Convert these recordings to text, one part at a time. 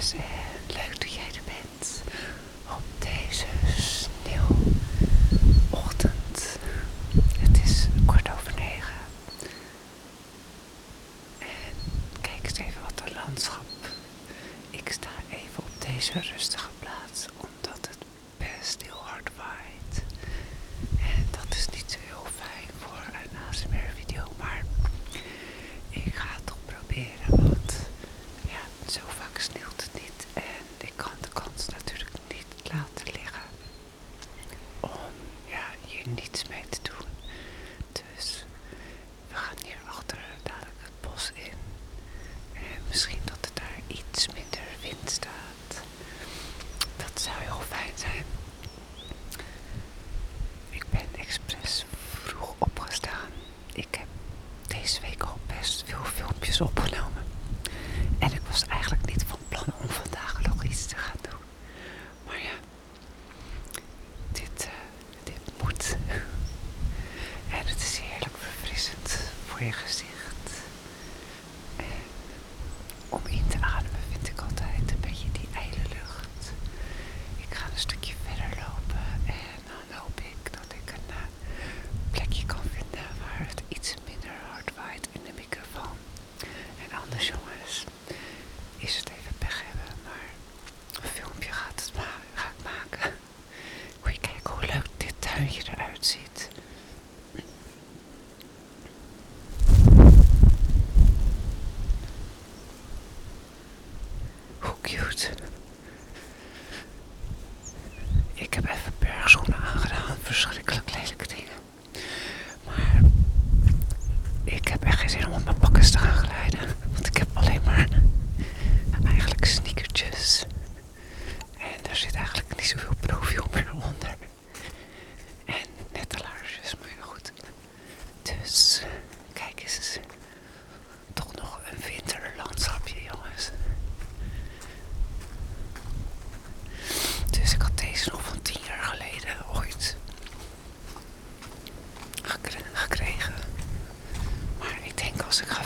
puede ser. их cute. Ik heb even bergschoenen aangedaan. Verschrikkelijk lelijke dingen. Maar ik heb echt geen zin om op mijn pakjes te gaan.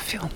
film.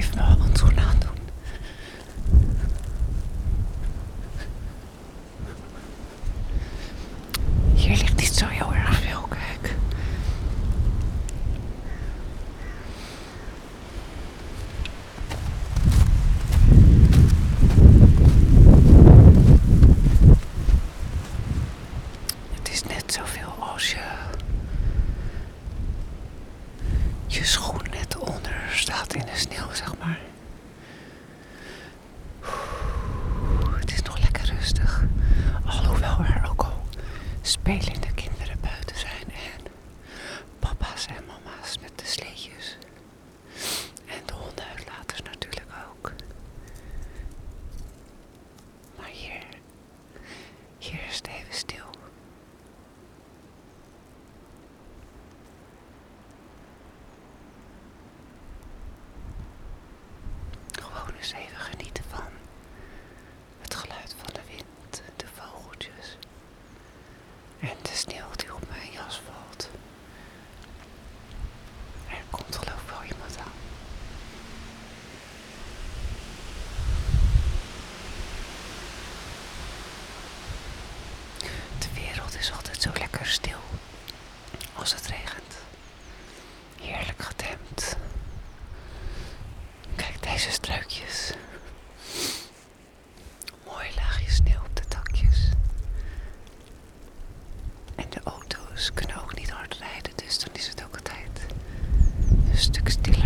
pray for all de sneeuw, zeg maar. Het is nog lekker rustig. Alhoewel er ook al spelen ze kunnen ook niet hard rijden, dus dan is het ook altijd een stuk stiller.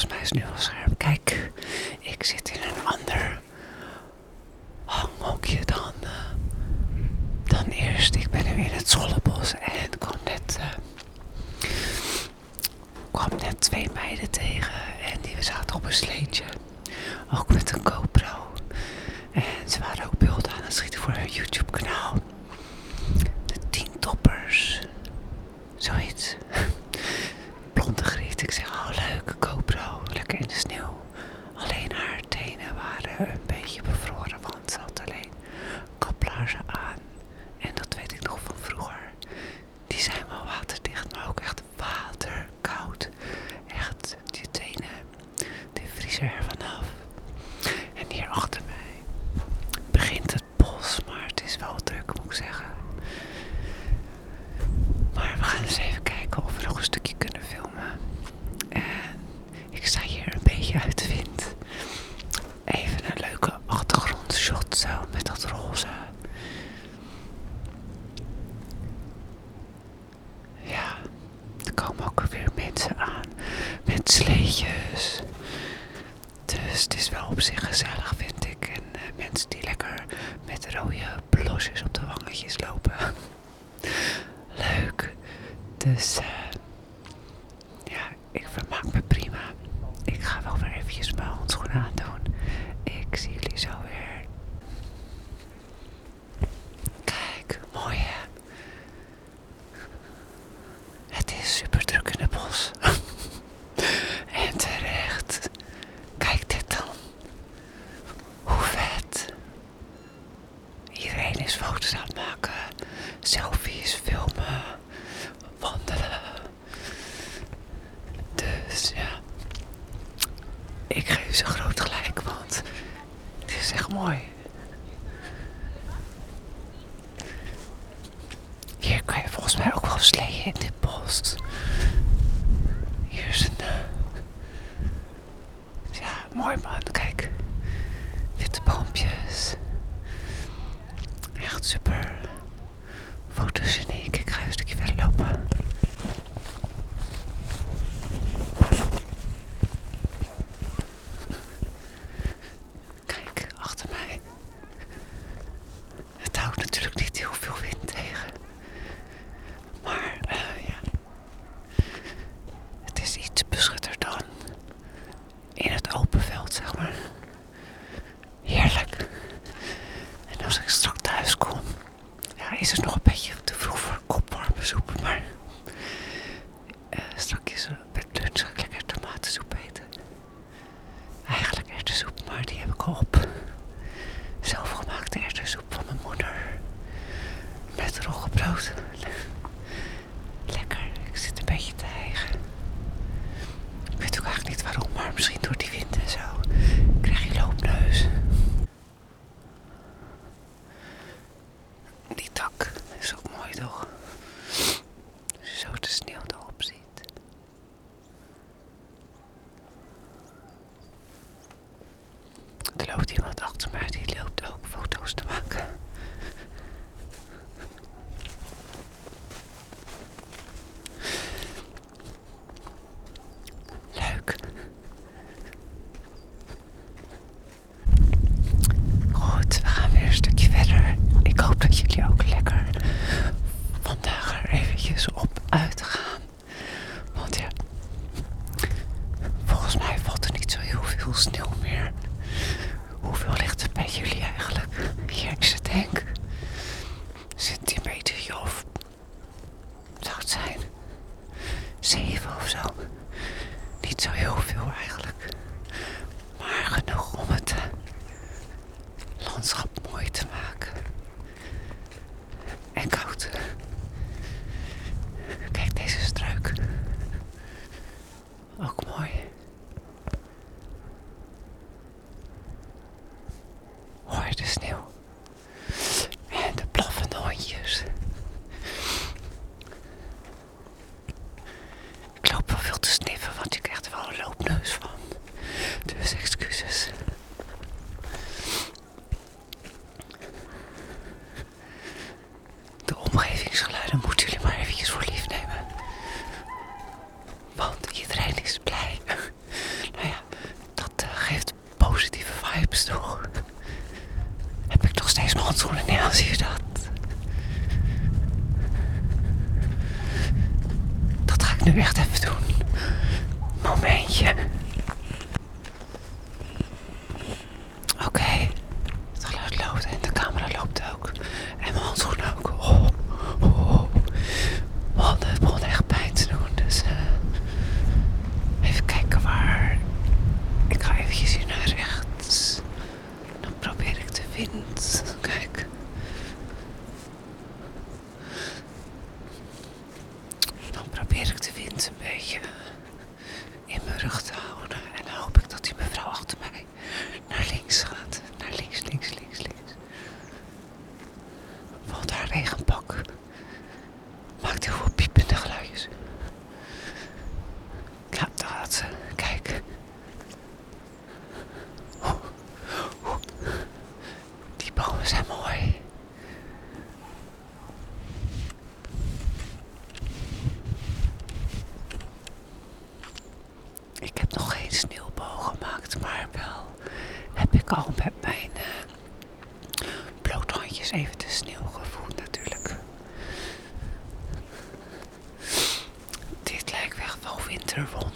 volgens mij is het nu al scherp. Kijk, ik zit in Okay. op gezellig de pompeuse. Merde. Ja, is het nog een beetje te vroeg voor kopwarme soep, maar... automatically. Hoeveel ligt het bij jullie eigenlijk? Hier is het denk centimeter of zou het zijn? Zeven of zo. Niet zo heel veel eigenlijk. Maar genoeg om het eh, landschap nu echt even doen. Momentje. de sneeuw gevoeld natuurlijk. Dit lijkt echt wel winterwond.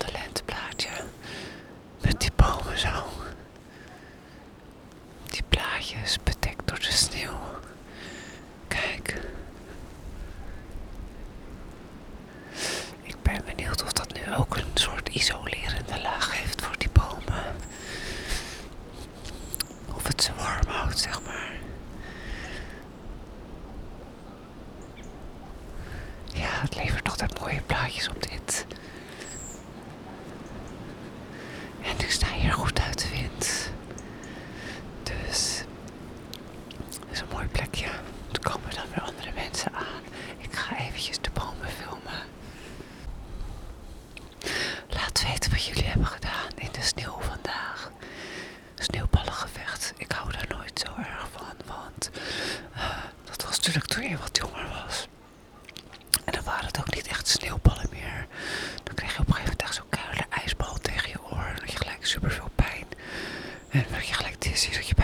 decir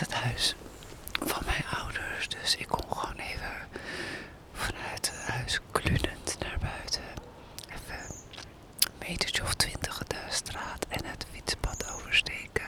naast het huis van mijn ouders. Dus ik kon gewoon even vanuit het huis klunend naar buiten. Even een metertje of twintig de straat en het fietspad oversteken.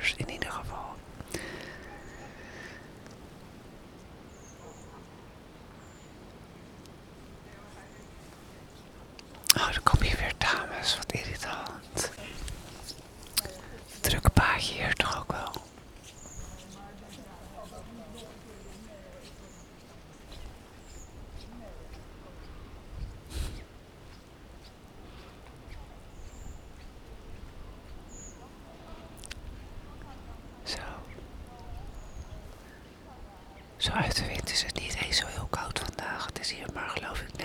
Anders in ieder geval. Oh, dan kom je weer dames, wat irritant. Druk paadje hier toch ook wel. Zo. Zo uit de wind is het niet eens zo heel koud hier maar geloof ik